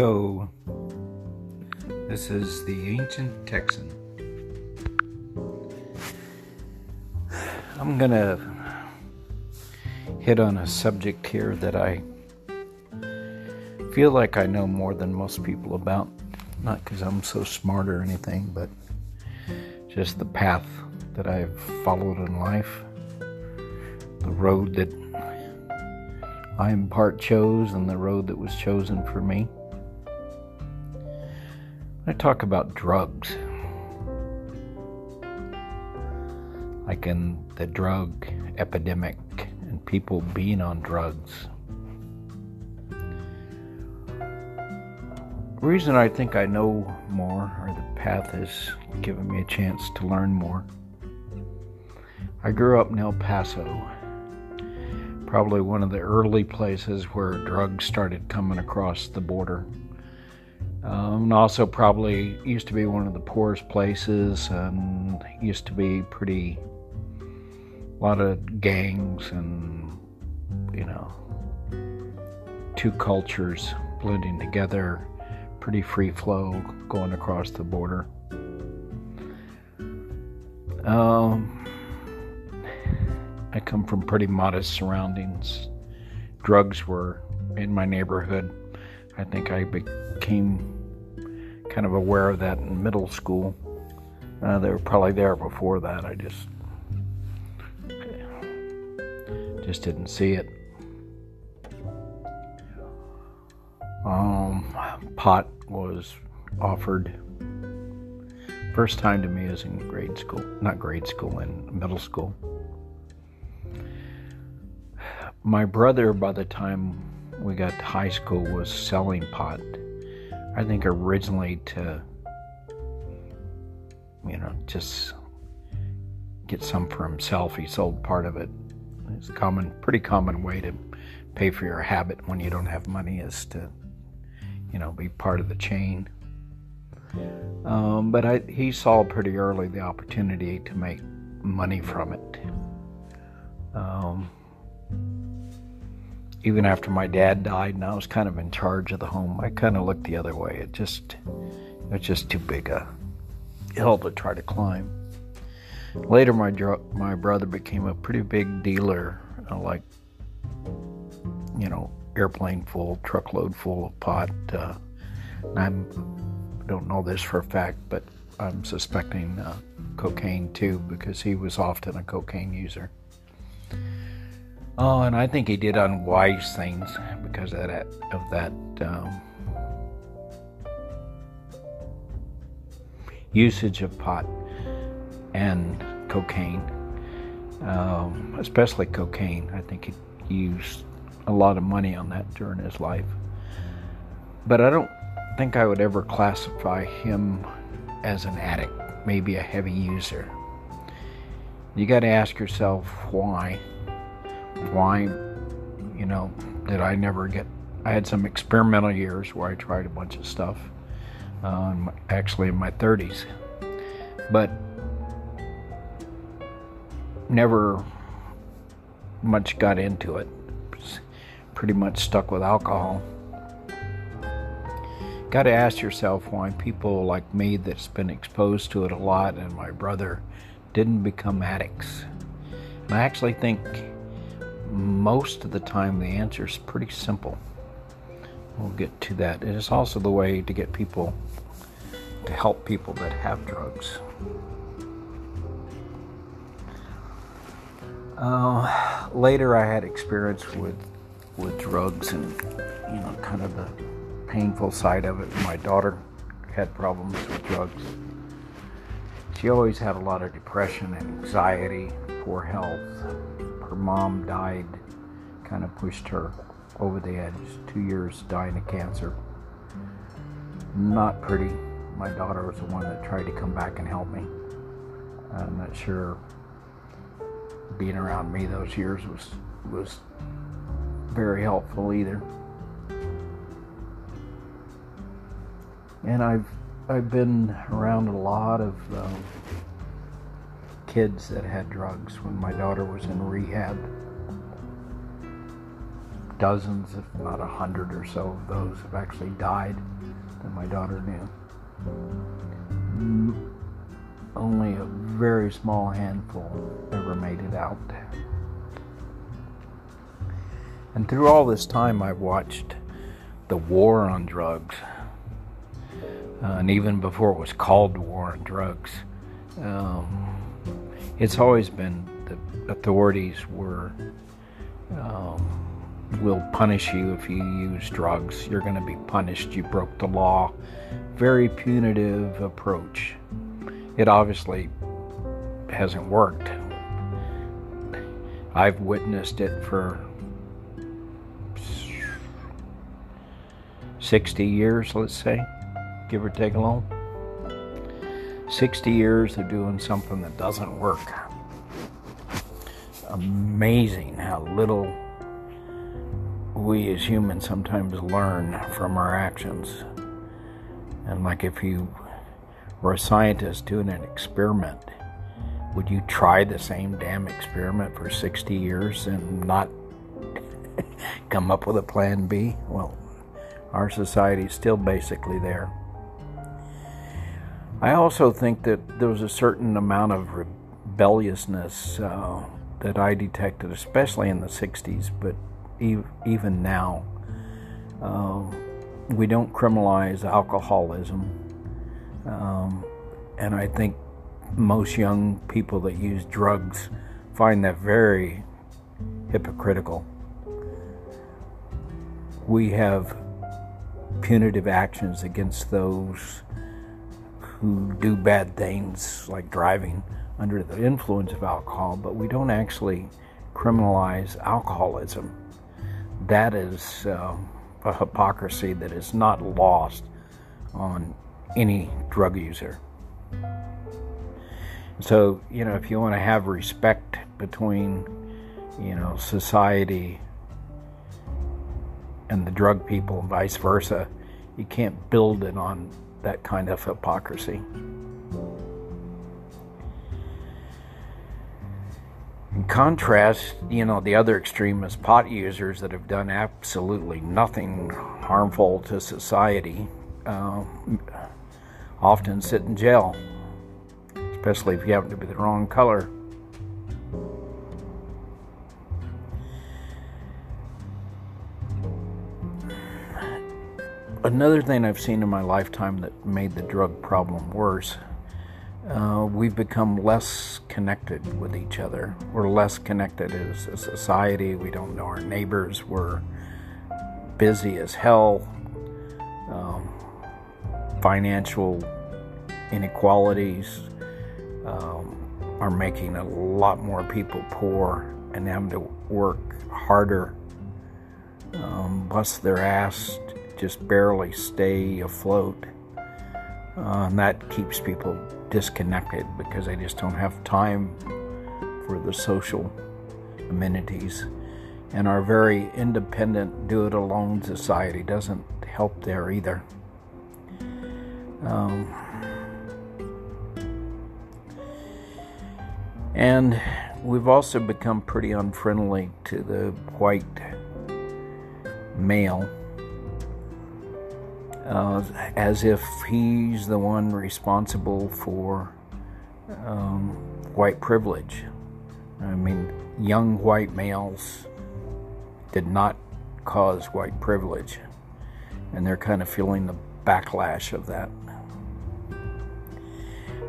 Yo, this is the Ancient Texan. I'm gonna hit on a subject here that I feel like I know more than most people about. Not because I'm so smart or anything, but just the path that I've followed in life, the road that I in part chose, and the road that was chosen for me. I talk about drugs. Like in the drug epidemic and people being on drugs. The reason I think I know more, or the path has given me a chance to learn more. I grew up in El Paso, probably one of the early places where drugs started coming across the border um, and also, probably used to be one of the poorest places, and used to be pretty a lot of gangs and you know two cultures blending together, pretty free flow going across the border. Um, I come from pretty modest surroundings. Drugs were in my neighborhood. I think I became kind of aware of that in middle school. Uh, they were probably there before that. I just just didn't see it. Um, pot was offered. First time to me is in grade school, not grade school, in middle school. My brother, by the time we got to high school, was selling pot I think originally to, you know, just get some for himself. He sold part of it. It's a common, pretty common way to pay for your habit when you don't have money is to, you know, be part of the chain. Um, but I, he saw pretty early the opportunity to make money from it. Um, even after my dad died and I was kind of in charge of the home, I kind of looked the other way. It just, it was just too big a hill to try to climb. Later, my my brother became a pretty big dealer, uh, like, you know, airplane full, truckload full of pot. Uh, I don't know this for a fact, but I'm suspecting uh, cocaine too because he was often a cocaine user. Oh, and I think he did unwise things because of that of that um, usage of pot and cocaine, um, especially cocaine. I think he used a lot of money on that during his life. But I don't think I would ever classify him as an addict, maybe a heavy user. You got to ask yourself why why, you know, did I never get. I had some experimental years where I tried a bunch of stuff, uh, actually in my 30s, but never much got into it. Pretty much stuck with alcohol. Got to ask yourself why people like me that's been exposed to it a lot and my brother didn't become addicts. And I actually think most of the time the answer is pretty simple. We'll get to that. It is also the way to get people to help people that have drugs. Uh, later, I had experience with with drugs and you know kind of the painful side of it. My daughter had problems with drugs. She always had a lot of depression and anxiety, poor health mom died, kind of pushed her over the edge. Two years dying of cancer. Not pretty. My daughter was the one that tried to come back and help me. I'm not sure being around me those years was was very helpful either. And I've I've been around a lot of um, kids that had drugs when my daughter was in rehab. dozens, if not a hundred or so of those have actually died that my daughter knew. Only a very small handful ever made it out. And through all this time, I've watched the war on drugs. Uh, and even before it was called the war on drugs, um, it's always been the authorities were um, will punish you if you use drugs. You're going to be punished. You broke the law. Very punitive approach. It obviously hasn't worked. I've witnessed it for 60 years, let's say, give or take a little. 60 years of doing something that doesn't work. Amazing how little we as humans sometimes learn from our actions. And like if you were a scientist doing an experiment, would you try the same damn experiment for 60 years and not come up with a plan B? Well, our society is still basically there. I also think that there was a certain amount of rebelliousness uh, that I detected, especially in the 60s, but even now. Um, we don't criminalize alcoholism. Um, and I think most young people that use drugs find that very hypocritical. We have punitive actions against those who do bad things like driving under the influence of alcohol, but we don't actually criminalize alcoholism that is uh, a hypocrisy that is not lost on any drug user. So, you know, if you want to have respect between, you know, society and the drug people and vice versa, you can't build it on that kind of hypocrisy. In contrast, you know, the other extreme is pot users that have done absolutely nothing harmful to society uh, often sit in jail, especially if you happen to be the wrong color. Another thing I've seen in my lifetime that made the drug problem worse uh, we've become less connected with each other. We're less connected as a society. We don't know our neighbors. We're busy as hell. Um, financial inequalities um, are making a lot more people poor and having to work harder, um, bust their ass, just barely stay afloat. Uh, and that keeps people disconnected because they just don't have time for the social amenities. And our very independent, do it alone society doesn't help there either. Um, and we've also become pretty unfriendly to the white male uh, as if he's the one responsible for um, white privilege. I mean, young white males did not cause white privilege, and they're kind of feeling the backlash of that.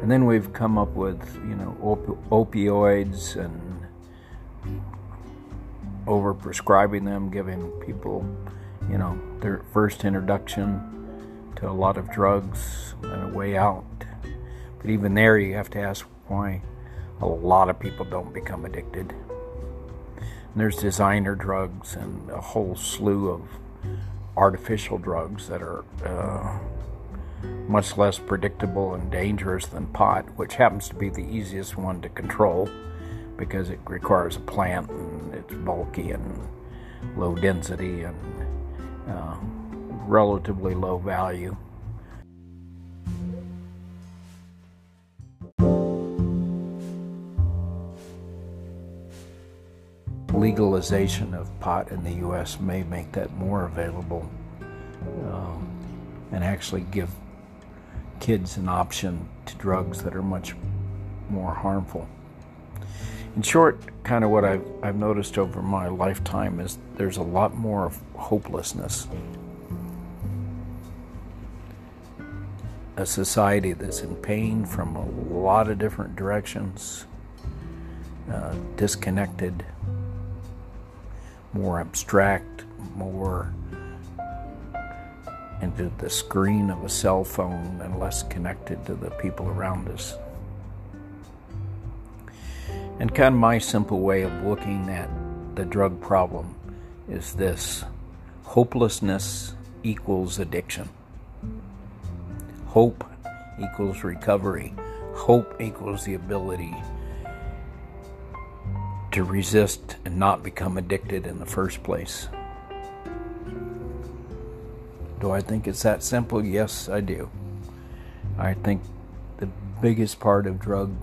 And then we've come up with, you know, op- opioids and overprescribing them, giving people, you know, their first introduction to a lot of drugs and a way out. But even there, you have to ask why a lot of people don't become addicted. And there's designer drugs and a whole slew of artificial drugs that are uh, much less predictable and dangerous than pot, which happens to be the easiest one to control because it requires a plant and it's bulky and low density and uh, relatively low value. legalization of pot in the U.S. may make that more available um, and actually give kids an option to drugs that are much more harmful. In short, kind of what I've, I've noticed over my lifetime is there's a lot more of hopelessness. A society that's in pain from a lot of different directions, uh, disconnected, more abstract, more into the screen of a cell phone and less connected to the people around us. And kind of my simple way of looking at the drug problem is this hopelessness equals addiction. Hope equals recovery. Hope equals the ability to resist and not become addicted in the first place. Do I think it's that simple? Yes, I do. I think the biggest part of drug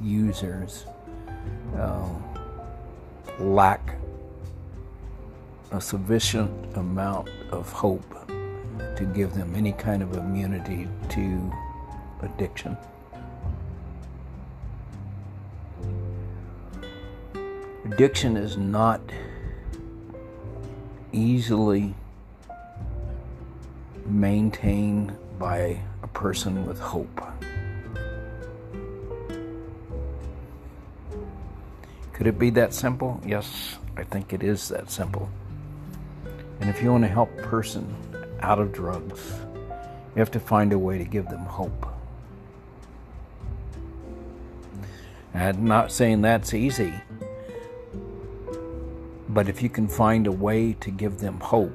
users uh, lack a sufficient amount of hope to give them any kind of immunity to addiction. Addiction is not easily maintained by a person with hope. Could it be that simple? Yes, I think it is that simple. And if you want to help a person out of drugs, you have to find a way to give them hope. I'm not saying that's easy, but if you can find a way to give them hope,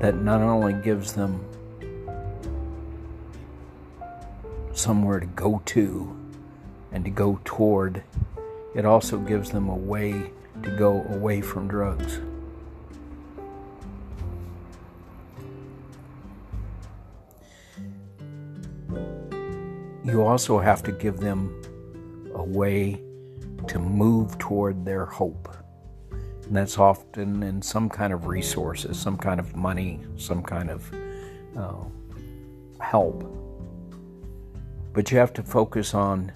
that not only gives them somewhere to go to and to go toward, it also gives them a way to go away from drugs. You also have to give them a way to move toward their hope. And that's often in some kind of resources, some kind of money, some kind of uh, help. But you have to focus on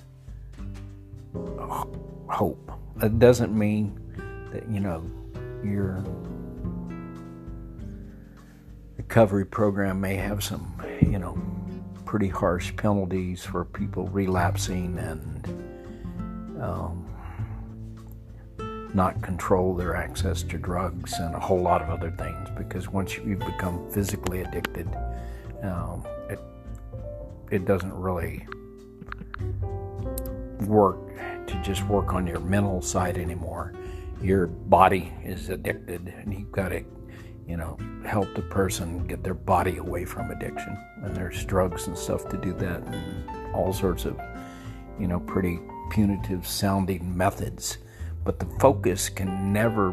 hope. It doesn't mean that, you know, your recovery program may have some, you know, pretty harsh penalties for people relapsing and um, not control their access to drugs and a whole lot of other things because once you've become physically addicted, um, it it doesn't really work to just work on your mental side anymore. Your body is addicted, and you've got to, you know, help the person get their body away from addiction. And there's drugs and stuff to do that, and all sorts of, you know, pretty punitive sounding methods but the focus can never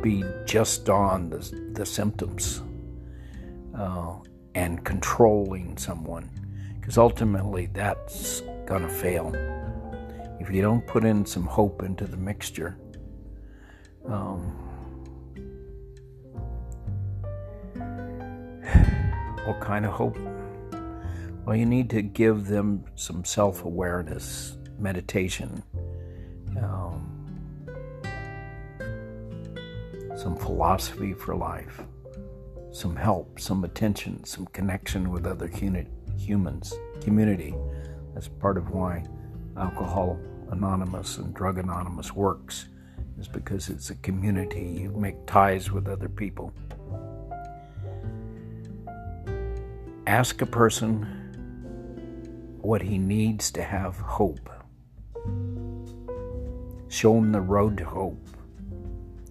be just on the, the symptoms uh, and controlling someone, because ultimately that's going to fail. If you don't put in some hope into the mixture, um, what kind of hope? Well, you need to give them some self awareness, meditation. Um, some philosophy for life, some help, some attention, some connection with other humans, community. That's part of why Alcohol Anonymous and Drug Anonymous works, is because it's a community. You make ties with other people. Ask a person what he needs to have hope. Show him the road to hope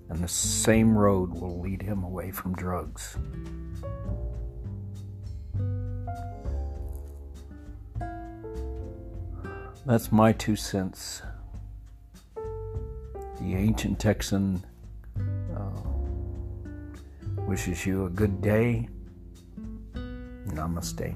and the same road will lead him away from drugs. That's my two cents. The ancient Texan uh, wishes you a good day. Namaste.